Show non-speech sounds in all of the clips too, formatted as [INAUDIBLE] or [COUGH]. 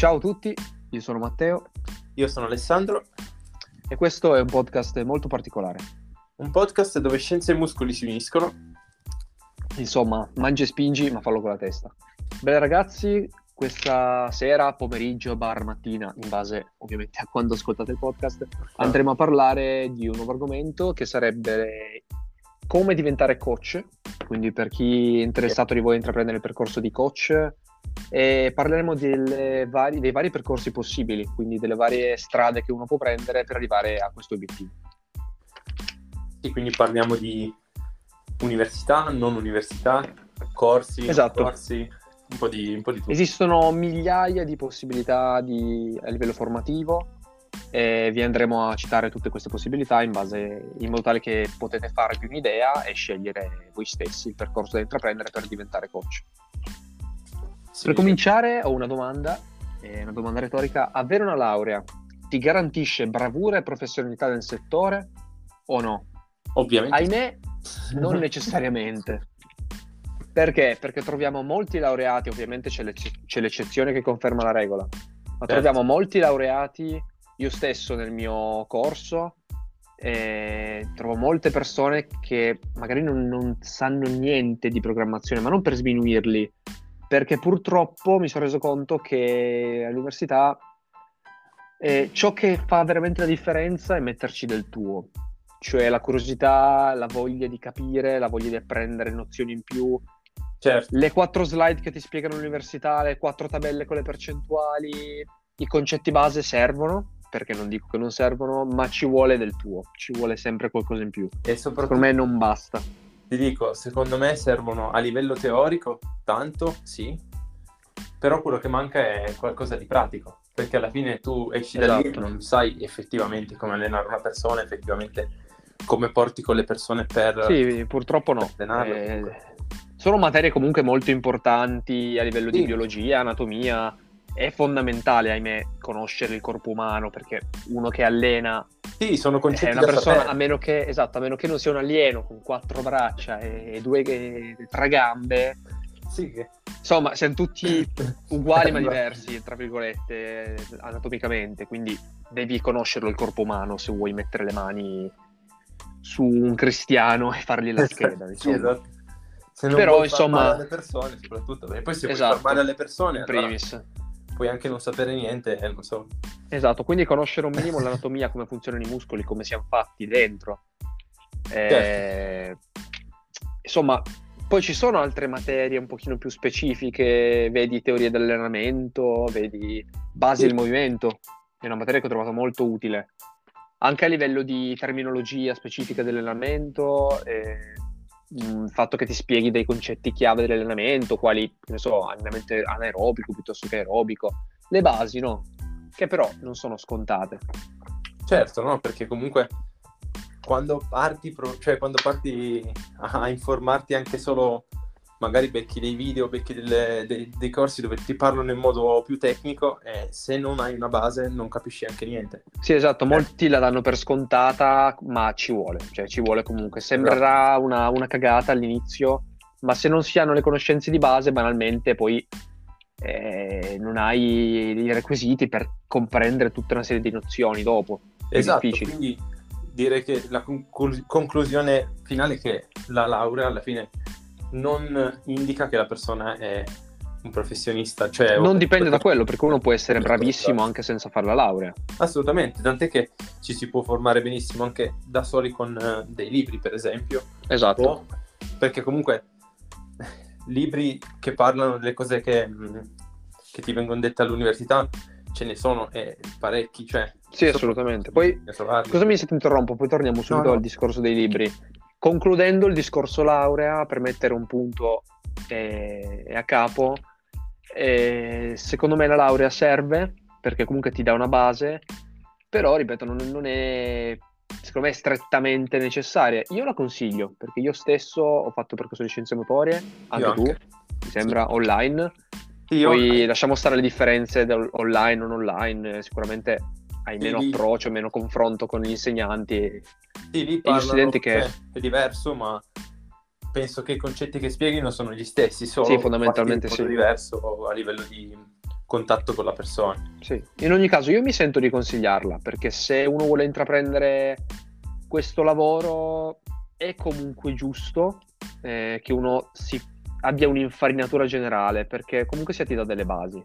Ciao a tutti, io sono Matteo Io sono Alessandro, e questo è un podcast molto particolare. un podcast dove scienza e muscoli si uniscono. Insomma, mangi e spingi, ma fallo con la testa. Bene ragazzi, questa sera, pomeriggio, bar, mattina, in base ovviamente a quando ascoltate il podcast, andremo a parlare di un nuovo argomento che sarebbe come diventare coach. Quindi per chi è interessato di voi a intraprendere il percorso di coach, e parleremo vari- dei vari percorsi possibili, quindi delle varie strade che uno può prendere per arrivare a questo obiettivo. Sì, quindi parliamo di università, non università, corsi, Esatto. corsi, un po' di, un po' di tutto. Esistono migliaia di possibilità di- a livello formativo e vi andremo a citare tutte queste possibilità in, base, in modo tale che potete farvi un'idea e scegliere voi stessi il percorso da intraprendere per diventare coach. Sì, Per cominciare ho una domanda, è una domanda retorica. Avere una laurea ti garantisce bravura e professionalità nel settore o no? Ovviamente. Ahimè, non [LAUGHS] necessariamente. Perché? Perché troviamo molti laureati, ovviamente c'è, l'ecce- c'è l'eccezione che conferma la regola, ma Certo. troviamo molti laureati, io stesso nel mio corso, e trovo molte persone che magari non, non sanno niente di programmazione, ma non per sminuirli, perché purtroppo mi sono reso conto che all'università eh, ciò che fa veramente la differenza è metterci del tuo, cioè la curiosità, la voglia di capire, la voglia di apprendere nozioni in più, Certo, le quattro slide che ti spiegano l'università, le quattro tabelle con le percentuali, i concetti base servono, perché non dico che non servono, ma ci vuole del tuo, ci vuole sempre qualcosa in più. e Secondo soprattutto me non basta. Ti dico, secondo me servono a livello teorico tanto, sì, però quello che manca è qualcosa di pratico, perché alla fine tu esci da lì e Esatto. non sai effettivamente come allenare una persona, effettivamente come porti con le persone per... Sì, purtroppo no. Eh, sono materie comunque molto importanti a livello di Sì. biologia, anatomia. È fondamentale, ahimè, conoscere il corpo umano perché uno che allena Sì, sono è concetti una da persona, sapere. a meno che, esatto, a meno che non sia un alieno con quattro braccia e, e due e tre gambe. Sì. Insomma, siamo tutti [LAUGHS] uguali ma diversi, tra virgolette, anatomicamente, quindi devi conoscerlo il corpo umano se vuoi mettere le mani su un cristiano e fargli la [LAUGHS] scheda, Sì, insomma. esatto. Se non Però, vuoi insomma- alle persone, soprattutto, perché poi se vuoi Esatto. far male alle persone, In allora primis. Puoi anche non sapere niente, eh, non so. Esatto, quindi conoscere un minimo l'anatomia, come funzionano i muscoli, come siamo fatti dentro. Eh, Certo. Insomma, poi ci sono altre materie un pochino più specifiche, vedi teorie dell'allenamento, vedi basi Sì. del movimento, è una materia che ho trovato molto utile. Anche a livello di terminologia specifica dell'allenamento, eh, il fatto che ti spieghi dei concetti chiave dell'allenamento, quali, ne so, allenamento anaerobico piuttosto che aerobico, le basi, no? Che però non sono scontate. Certo, no? Perché comunque quando parti, pro- cioè quando parti a informarti anche solo, magari becchi dei video, becchi delle- dei, dei corsi dove ti parlano in modo più tecnico e se non hai una base non capisci anche niente. Sì, esatto, molti la danno per scontata, ma ci vuole, cioè ci vuole comunque. Sembrerà una, una cagata all'inizio, ma se non si hanno le conoscenze di base, banalmente poi eh, non hai i requisiti per comprendere tutta una serie di nozioni dopo. È Esatto, difficile. quindi direi che la conclu- conclusione finale è che la laurea alla fine non indica che la persona è un professionista, cioè Non dipende da quello, perché uno può essere bravissimo anche senza fare la laurea. Assolutamente, tant'è che ci si può formare benissimo anche da soli con eh, dei libri, per esempio, Esatto. o perché comunque [LAUGHS] libri che parlano delle cose che, mh, che ti vengono dette all'università ce ne sono e parecchi, cioè Sì, assolutamente. Poi. Scusami se ti interrompo, poi torniamo subito no. al discorso dei libri. Concludendo il discorso laurea, per mettere un punto eh, a capo, eh, secondo me la laurea serve perché comunque ti dà una base, però ripeto, non, non è secondo me strettamente necessaria. Io la consiglio perché io stesso ho fatto il percorso di scienze motorie, anche, Io tu, anche. mi sembra, online. Sì, io- Poi lasciamo stare le differenze online o non online, sicuramente hai meno lì- approccio, meno confronto con gli insegnanti. e- Sì, lì gli parlano, studenti che- cioè, è diverso, ma penso che i concetti che spieghino sono gli stessi, solo Sì, fondamentalmente sì. diverso a livello di contatto con la persona. Sì, in ogni caso io mi sento di consigliarla perché se uno vuole intraprendere questo lavoro è comunque giusto eh, che uno si abbia un'infarinatura generale perché comunque si attiva delle basi.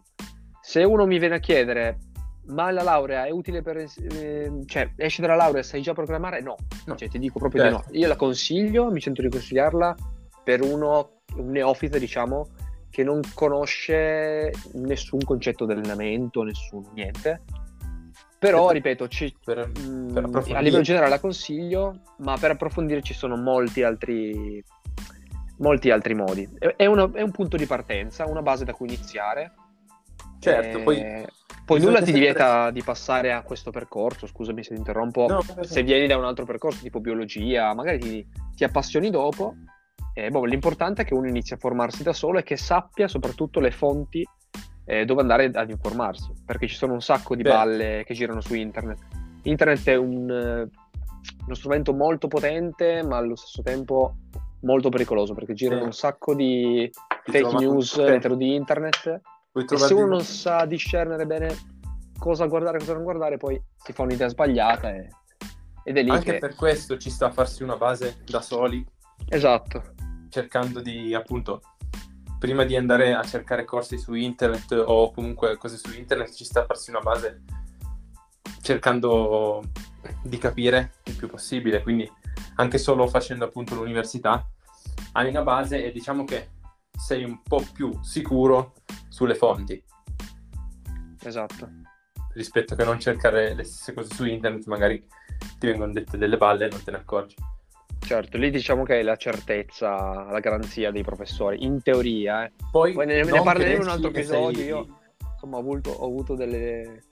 Se uno mi viene a chiedere ma la laurea è utile per... Eh, cioè, esci dalla laurea, sai già programmare? No, no. Cioè, ti dico proprio certo. di no. Io la consiglio, mi sento di consigliarla per uno, un neofite, diciamo, che non conosce nessun concetto di allenamento, nessun niente. Però, ripeto, ci, per, per mm, a livello generale la consiglio, ma per approfondire ci sono molti altri, molti altri modi. È, uno, è un punto di partenza, una base da cui iniziare. Certo, e... poi... Eh, poi nulla ti divieta di passare a questo percorso, scusami se ti interrompo, no, se vieni da un altro percorso tipo biologia, magari ti, ti appassioni dopo eh, boh, l'importante è che uno inizi a formarsi da solo e che sappia soprattutto le fonti eh, dove andare ad informarsi, perché ci sono un sacco di Beh. balle che girano su internet. Internet è un, uh, uno strumento molto potente, ma allo stesso tempo molto pericoloso, perché girano sì. un sacco di fake news all'interno di internet. E se uno non sa discernere bene cosa guardare e cosa non guardare, poi si fa un'idea sbagliata e, ed è lì Anche che... per questo ci sta a farsi una base da soli. Esatto cercando di appunto prima di andare a cercare corsi su internet o comunque cose su internet ci sta a farsi una base cercando di capire il più possibile quindi anche solo facendo appunto l'università hai una base e diciamo che sei un po' più sicuro sulle fonti esatto rispetto che non cercare le stesse cose su internet magari ti vengono dette delle balle e non te ne accorgi Certo, lì diciamo che è la certezza, la garanzia dei professori, in teoria. Eh. Poi, Poi ne, ne parleremo in un altro episodio. Sei... Io insomma, ho, avuto, ho avuto delle,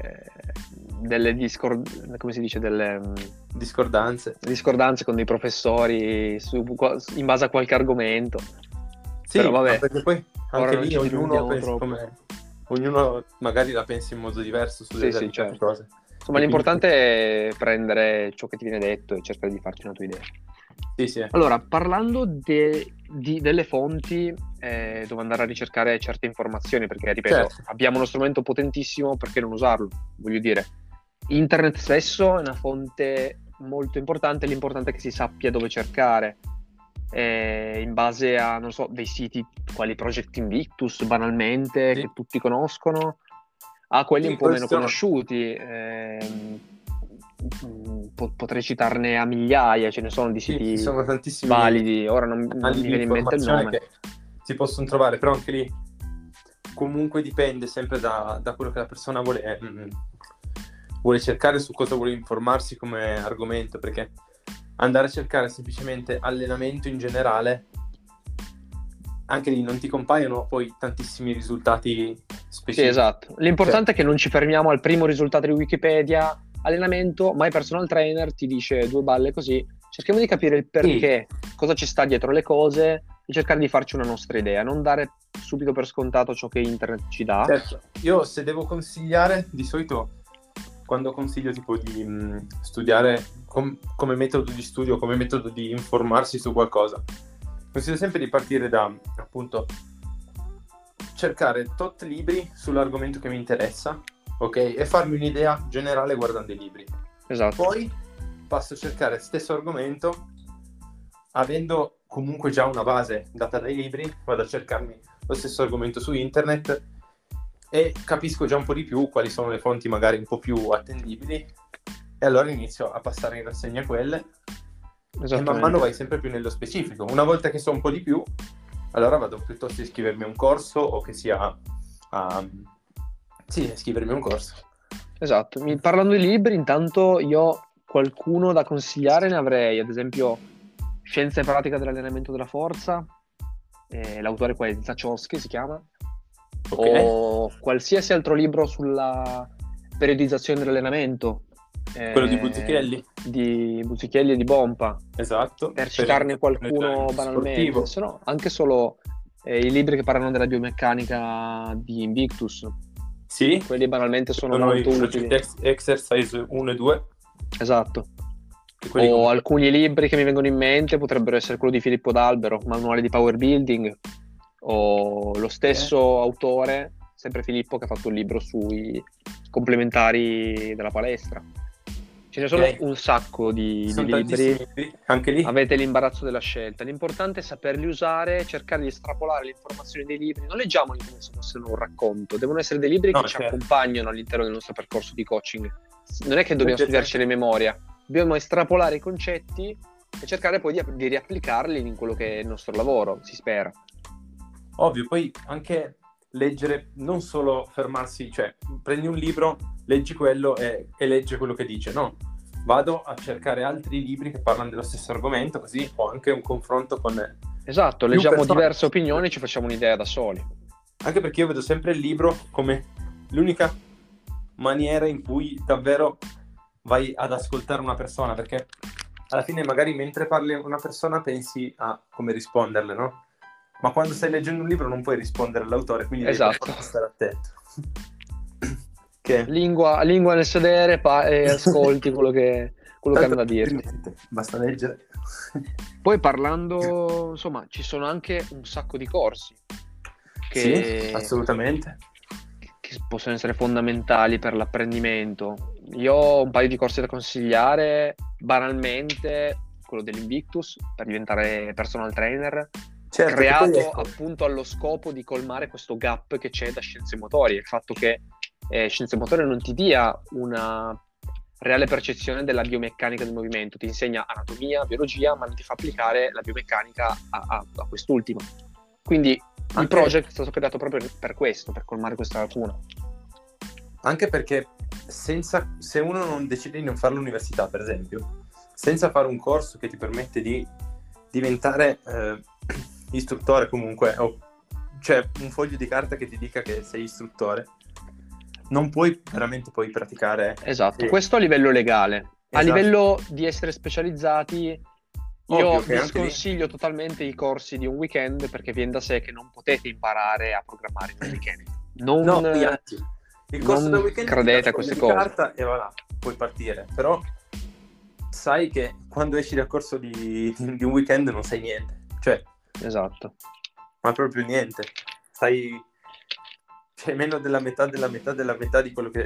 eh, delle discord... come si dice? Delle mm, discordanze. discordanze con dei professori su, in base a qualche argomento. Sì, Però, vabbè, perché poi anche lì ognuno, come... ognuno magari la pensa in modo diverso sulle sì, sì, certo. cose. Insomma, l'importante quindi... è prendere ciò che ti viene detto e cercare di farti una tua idea. Sì, sì. Allora, parlando de, di, delle fonti eh, dove andare a ricercare certe informazioni, perché ripeto, certo. abbiamo uno strumento potentissimo, perché non usarlo? Voglio dire, internet stesso è una fonte molto importante, l'importante è che si sappia dove cercare. Eh, in base a, non so, dei siti quali Project Invictus, banalmente, sì. che tutti conoscono, a quelli sì, un po' meno conosciuti. Ehm, potrei citarne a migliaia, ce ne sono di siti sì, sono tantissimi validi. Ora non, non mi viene in mente il nome. Che si possono trovare, però anche lì comunque dipende sempre da, da quello che la persona vuole, mm, vuole cercare, su cosa vuole informarsi come argomento, perché andare a cercare semplicemente allenamento in generale anche lì non ti compaiono poi tantissimi risultati specifici. Sì, esatto. L'importante cioè. è che non ci fermiamo al primo risultato di Wikipedia, allenamento, ma il personal trainer ti dice due balle così. Cerchiamo di capire il perché, sì. cosa ci sta dietro le cose e cercare di farci una nostra idea, non dare subito per scontato ciò che internet ci dà. Certo, io se devo consigliare, di solito quando consiglio tipo di mh, mm, studiare com- come metodo di studio, come metodo di informarsi su qualcosa, consiglio sempre di partire da appunto cercare tot libri sull'argomento che mi interessa, ok? E farmi un'idea generale guardando i libri. Esatto. Poi passo a cercare stesso argomento, avendo comunque già una base data dai libri, vado a cercarmi lo stesso argomento su internet e capisco già un po' di più quali sono le fonti magari un po' più attendibili e allora inizio a passare in rassegna quelle e man mano vai sempre più nello specifico. Una volta che so un po' di più, allora vado piuttosto a iscrivermi a un corso o che sia a... Sì, iscrivermi a un corso. Esatto. Parlando di libri, intanto io qualcuno da consigliare ne avrei, ad esempio Scienza e pratica dell'allenamento della forza, eh, l'autore qua è Zaccioschi, si chiama, okay. o qualsiasi altro libro sulla periodizzazione dell'allenamento, quello di Buzzichelli? Di Buzzichelli e di Bompa. Esatto. Per citarne qualcuno banalmente. Se no, anche solo eh, i libri che parlano della biomeccanica di Invictus. Sì. Quelli banalmente sono, sono molto utili. Ex- exercise 1 e 2. Esatto. O come... alcuni libri che mi vengono in mente potrebbero essere quello di Filippo D'Albero, Manuale di Power Building, o lo stesso eh. autore sempre Filippo che ha fatto un libro sui complementari della palestra. Ce ne sono Ok. un sacco di, di libri. libri, anche lì. Avete l'imbarazzo della scelta. L'importante è saperli usare, cercare di estrapolare le informazioni dei libri. Non leggiamoli come se fossero un racconto, devono essere dei libri No, che ci certo. accompagnano all'interno del nostro percorso di coaching. Non è che dobbiamo studiarci le memoria, dobbiamo estrapolare i concetti e cercare poi di, di riapplicarli in quello che è il nostro lavoro, si spera. Ovvio, poi anche leggere, non solo fermarsi, cioè prendi un libro, leggi quello e, e leggi quello che dice, no. Vado a cercare altri libri che parlano dello stesso argomento, così ho anche un confronto con... Esatto, leggiamo persone. diverse opinioni e ci facciamo un'idea da soli. Anche perché io vedo sempre il libro come l'unica maniera in cui davvero vai ad ascoltare una persona, perché alla fine magari mentre parli a una persona pensi a come risponderle, no? Ma quando stai leggendo un libro non puoi rispondere all'autore, quindi devi Esatto. forza stare attento. [COUGHS] che Lingua, lingua nel sedere pa- e [LAUGHS] ascolti quello che, quello che hanno da dirti. basta leggere. [LAUGHS] Poi parlando, insomma, ci sono anche un sacco di corsi che, Sì, assolutamente. che possono essere fondamentali per l'apprendimento. Io ho un paio di corsi da consigliare, banalmente quello dell'Invictus per diventare personal trainer, Certo, creato poi, ecco, appunto allo scopo di colmare questo gap che c'è da scienze motorie, il fatto che eh, scienze motorie non ti dia una reale percezione della biomeccanica del movimento, ti insegna anatomia, biologia, ma non ti fa applicare la biomeccanica a, a- a quest'ultima. Quindi il Anche- project è stato creato proprio per questo, per colmare questa lacuna. Anche perché senza, se uno non decide di non fare l'università, per esempio, senza fare un corso che ti permette di diventare eh, istruttore comunque, o cioè un foglio di carta che ti dica che sei istruttore, non puoi veramente poi praticare. Esatto, Sì. questo a livello legale. A Esatto. livello di essere specializzati, io Ovvio che vi anche lì- sconsiglio totalmente i corsi di un weekend perché viene da sé che non potete imparare a programmare in un weekend. Non, No, poi anzi, il corso del weekend credete a queste cose. carta e va là, puoi partire, però sai che quando esci dal corso di, di un weekend non sai niente, cioè Esatto. ma proprio niente. Sai, c'è meno della metà della metà della metà di quello che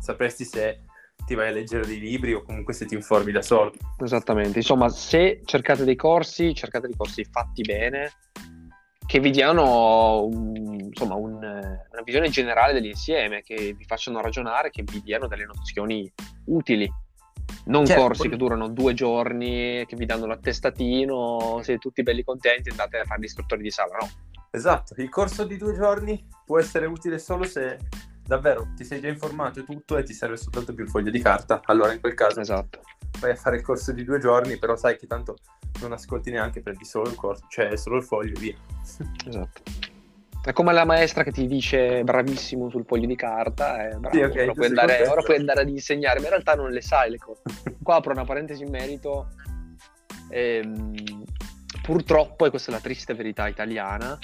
sapresti se ti vai a leggere dei libri o comunque se ti informi da solo. Esattamente, insomma, se cercate dei corsi, cercate dei corsi fatti bene, che vi diano un- insomma, un, una visione generale dell'insieme, che vi facciano ragionare, che vi diano delle nozioni utili. Non Certo, corsi poi- che durano due giorni, che vi danno l'attestatino, siete tutti belli contenti, andate a fare gli istruttori di sala, no? Esatto, il corso di due giorni può essere utile solo se davvero ti sei già informato e tutto e ti serve soltanto più il foglio di carta. Allora in quel caso Esatto. vai a fare il corso di due giorni, però sai che tanto non ascolti neanche, prendi solo il corso, cioè solo il foglio e via. Esatto. È come la maestra che ti dice bravissimo sul foglio di carta, eh, bravo, Sì, ok, ora, puoi andare, ora puoi andare ad insegnare, ma in realtà non le sai le cose. [LAUGHS] Qua apro una parentesi in merito. Ehm, purtroppo, e questa è la triste verità italiana,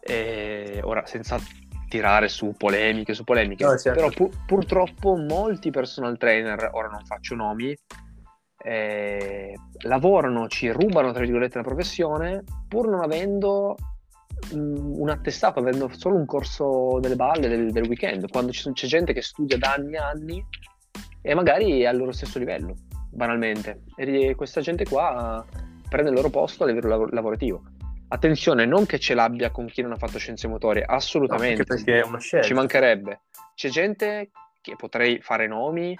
e ora senza tirare su polemiche su polemiche, No, certo. però pu- purtroppo molti personal trainer, ora non faccio nomi, eh, lavorano, ci rubano tra virgolette la professione pur non avendo un attestato, avendo solo un corso delle balle del, del weekend, quando ci sono- c'è gente che studia da anni e anni e magari è al loro stesso livello, banalmente. E questa gente qua prende il loro posto a livello lav- lavorativo. Attenzione, non che ce l'abbia con chi non ha fatto scienze motorie, assolutamente. Anche perché è una scelta. Ci mancherebbe. C'è gente che potrei fare nomi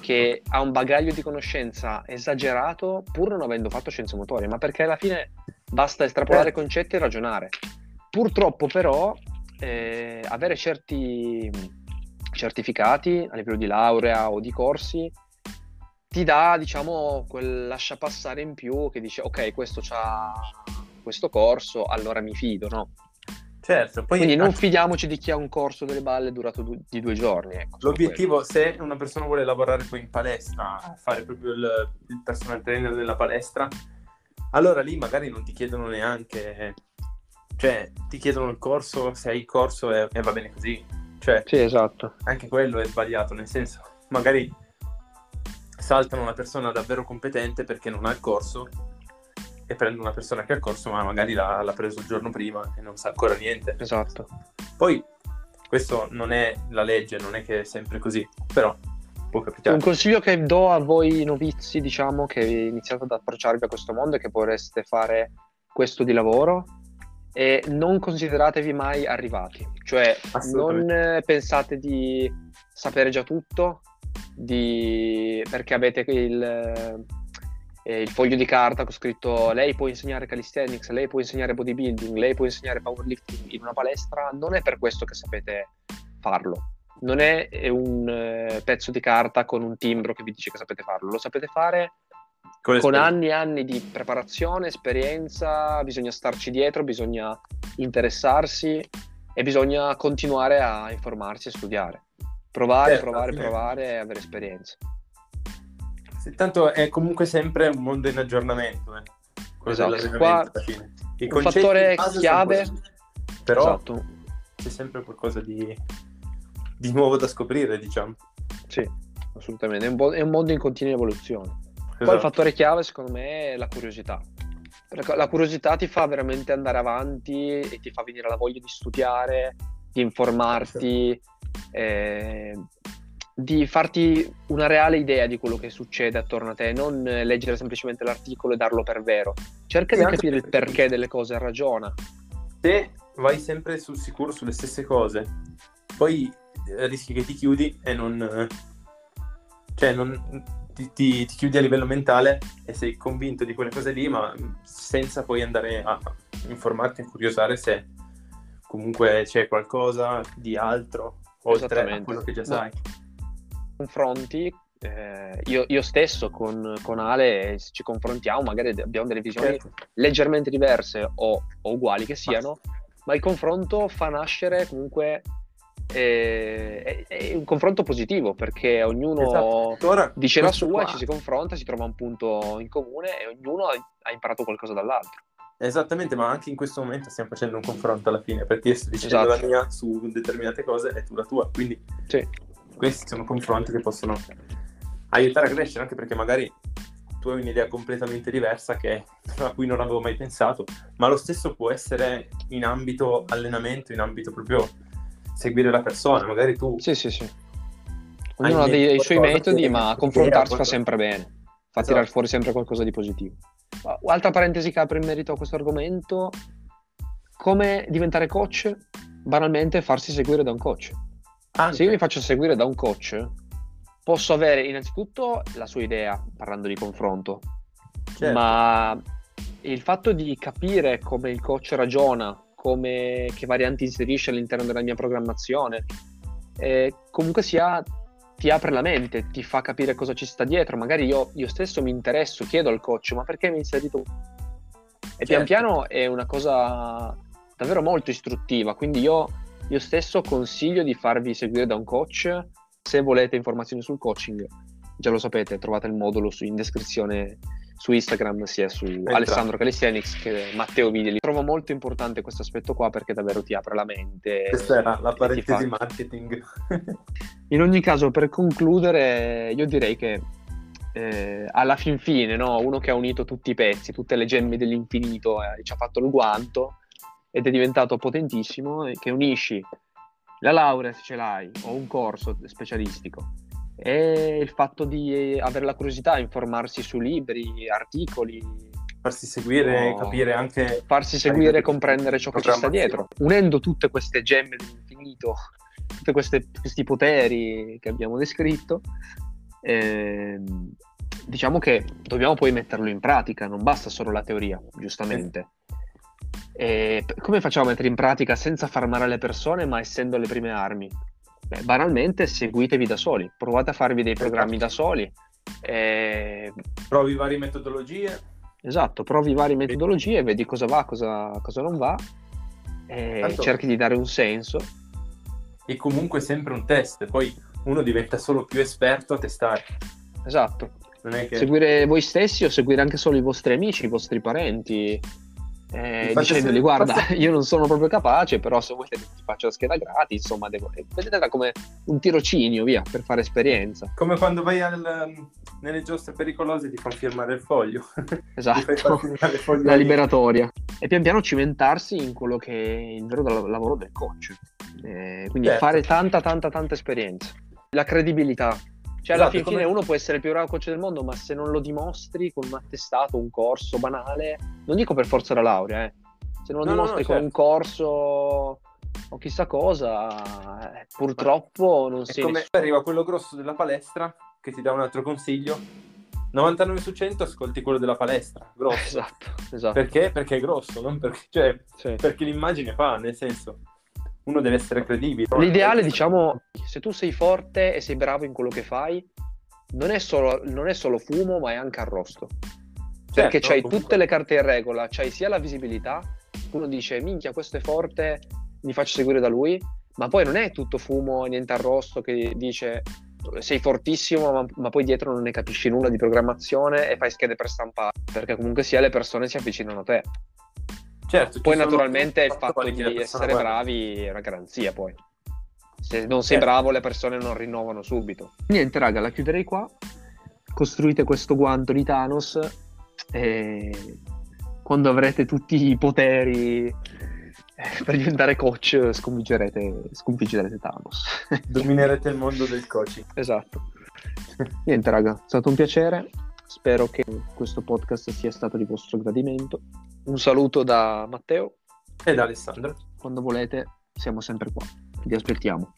che ha un bagaglio di conoscenza esagerato pur non avendo fatto scienze motorie, ma perché alla fine basta estrapolare Certo. concetti e ragionare. Purtroppo però eh, avere certi certificati a livello di laurea o di corsi ti dà, diciamo, quel lasciapassare in più che dice ok, questo c'ha questo corso, allora mi fido, no? Certo, poi Quindi non fidiamoci di chi ha un corso delle balle durato du- di due giorni. Ecco, l'obiettivo, se una persona vuole lavorare poi in palestra, fare proprio il, il personal trainer della palestra, allora lì magari non ti chiedono neanche, cioè ti chiedono il corso, se hai il corso e, e va bene così. Cioè. Sì, esatto. anche quello è sbagliato, nel senso, magari saltano una persona davvero competente perché non ha il corso e prendono una persona che ha il corso, ma magari l'ha, l'ha preso il giorno prima e non sa ancora niente. Esatto. Poi questo non è la legge, non è che è sempre così, però può capitare. Un consiglio che do a voi novizi, diciamo, che iniziate ad approcciarvi a questo mondo e che vorreste fare questo di lavoro, è non consideratevi mai arrivati, cioè non pensate di sapere già tutto, di... perché avete il eh, il foglio di carta con scritto lei può insegnare calisthenics, lei può insegnare bodybuilding, lei può insegnare powerlifting in una palestra, non è per questo che sapete farlo. Non è un eh, pezzo di carta con un timbro che vi dice che sapete farlo, lo sapete fare con, con anni e anni di preparazione, esperienza, bisogna starci dietro, bisogna interessarsi e bisogna continuare a informarsi e studiare. Provare, certo, provare, provare e avere esperienza. Tanto è comunque sempre un mondo in aggiornamento. Eh. Esatto. Qua un fattore chiave, però esatto. c'è sempre qualcosa di, di, nuovo da scoprire, diciamo. Sì, assolutamente. È un, bo- è un mondo in continua evoluzione. Esatto. Poi il fattore chiave, secondo me, è la curiosità. Perché la curiosità ti fa veramente andare avanti e ti fa venire la voglia di studiare, di informarti. Eh, di farti una reale idea di quello che succede attorno a te, non leggere semplicemente l'articolo e darlo per vero. Cerca di capire il perché delle cose, ragiona. Se vai sempre sul sicuro sulle stesse cose, poi rischi che ti chiudi e non... cioè non, ti, ti, ti, chiudi a livello mentale e sei convinto di quelle cose lì, ma senza poi andare a informarti e curiosare se comunque c'è qualcosa di altro oltre a quello che già sai. Confronti, eh, io, io, stesso con, con, Ale ci confrontiamo, magari abbiamo delle visioni certo. leggermente diverse o, o, uguali che siano, ma il confronto fa nascere comunque eh, è, è, un confronto positivo perché ognuno esatto. dice la sua, qua... ci si confronta, si trova un punto in comune e ognuno ha, ha, imparato qualcosa dall'altro. Esattamente, ma anche in questo momento stiamo facendo un confronto alla fine perché io sto dicendo esatto. la mia su determinate cose e tu la tua, quindi sì questi sono confronti che possono aiutare a crescere, anche perché magari tu hai un'idea completamente diversa che, [LAUGHS] a cui non avevo mai pensato, ma lo stesso può essere in ambito allenamento, in ambito proprio seguire la persona, magari tu... Sì, sì, sì. Ognuno ha dei, dei suoi metodi, ma confrontarsi fa sempre bene, fa esatto. tirare fuori sempre qualcosa di positivo. Altra parentesi che apro in merito a questo argomento, come diventare coach? Banalmente farsi seguire da un coach anche. Se io mi faccio seguire da un coach, posso avere innanzitutto la sua idea, parlando di confronto, certo. ma il fatto di capire come il coach ragiona, come, che varianti inserisce all'interno della mia programmazione, eh, comunque sia ti apre la mente, ti fa capire cosa ci sta dietro. Magari io, io stesso mi interesso, chiedo al coach, ma perché mi hai inserito? E certo. pian piano è una cosa davvero molto istruttiva, quindi io io stesso consiglio di farvi seguire da un coach. Se volete informazioni sul coaching, già lo sapete, trovate il modulo su, in descrizione su Instagram, sia su Entra. Alessandro Calisthenics che Matteo Videli. Trovo molto importante questo aspetto qua perché davvero ti apre la mente. Questa era la parentesi fa... marketing. [LAUGHS] in ogni caso, per concludere, io direi che eh, alla fin fine, no? uno che ha unito tutti i pezzi, tutte le gemme dell'infinito, eh, ci ha fatto il guanto ed è diventato potentissimo che unisci la laurea se ce l'hai o un corso specialistico e il fatto di avere la curiosità, informarsi su libri, articoli, farsi seguire, no, capire anche farsi seguire e comprendere ciò che ci sta dietro. Unendo tutte queste gemme dell'infinito, tutti questi poteri che abbiamo descritto, eh, diciamo che dobbiamo poi metterlo in pratica, non basta solo la teoria, giustamente. E come facciamo a mettere in pratica senza far male alle persone, ma essendo le prime armi? Beh, banalmente seguitevi da soli, provate a farvi dei programmi da soli. E... Provi varie metodologie. Esatto, provi varie metodologie, vedi cosa va, cosa, cosa non va, e Tanto... cerchi di dare un senso. E comunque sempre un test, poi uno diventa solo più esperto a testare. Esatto. Che... Seguire voi stessi o seguire anche solo i vostri amici, i vostri parenti eh, dicendogli guarda [LAUGHS] io non sono proprio capace però se vuoi ti faccio la scheda gratis insomma devo... vedetela come un tirocinio via per fare esperienza come quando vai al, nelle giostre pericolose ti fanno firmare il foglio [LAUGHS] esatto la liberatoria e pian piano cimentarsi in quello che è il vero lavoro del coach Eh, quindi Certo. fare tanta, tanta, tanta esperienza. La credibilità. Cioè, alla Esatto, fin fine come- uno può essere il più bravo coach del mondo, ma se non lo dimostri con un attestato, un corso banale, non dico per forza la laurea, eh. Se non lo No, dimostri no, con certo. un corso o chissà cosa, eh, purtroppo non È si come arriva quello grosso della palestra che ti dà un altro consiglio. 99 su 100 ascolti quello della palestra, grosso. Esatto, esatto. Perché? Perché è grosso, non perché, cioè, Sì. perché l'immagine fa, nel senso, uno deve essere credibile. L'ideale, diciamo, se tu sei forte e sei bravo in quello che fai, non è solo, non è solo fumo, ma è anche arrosto. Perché Certo, c'hai comunque. tutte le carte in regola, c'hai sia la visibilità, uno dice minchia questo è forte, mi faccio seguire da lui, ma poi non è tutto fumo e niente arrosto che dice sei fortissimo ma, ma poi dietro non ne capisci nulla di programmazione e fai schede per stampare, perché comunque sia le persone si avvicinano a te. Certo, Poi naturalmente il fatto di essere guarda. bravi è una garanzia poi. Se non sei Certo. bravo le persone non rinnovano subito. Niente raga, la chiuderei qua. Costruite questo guanto di Thanos e quando avrete tutti i poteri eh, per diventare coach sconfiggerete, sconfiggerete Thanos. [LAUGHS] Dominerete il mondo del coaching. esatto. Niente raga, è stato un piacere. Spero che questo podcast sia stato di vostro gradimento. Un saluto da Matteo. Ed Alessandro. Quando volete siamo sempre qua. Vi aspettiamo.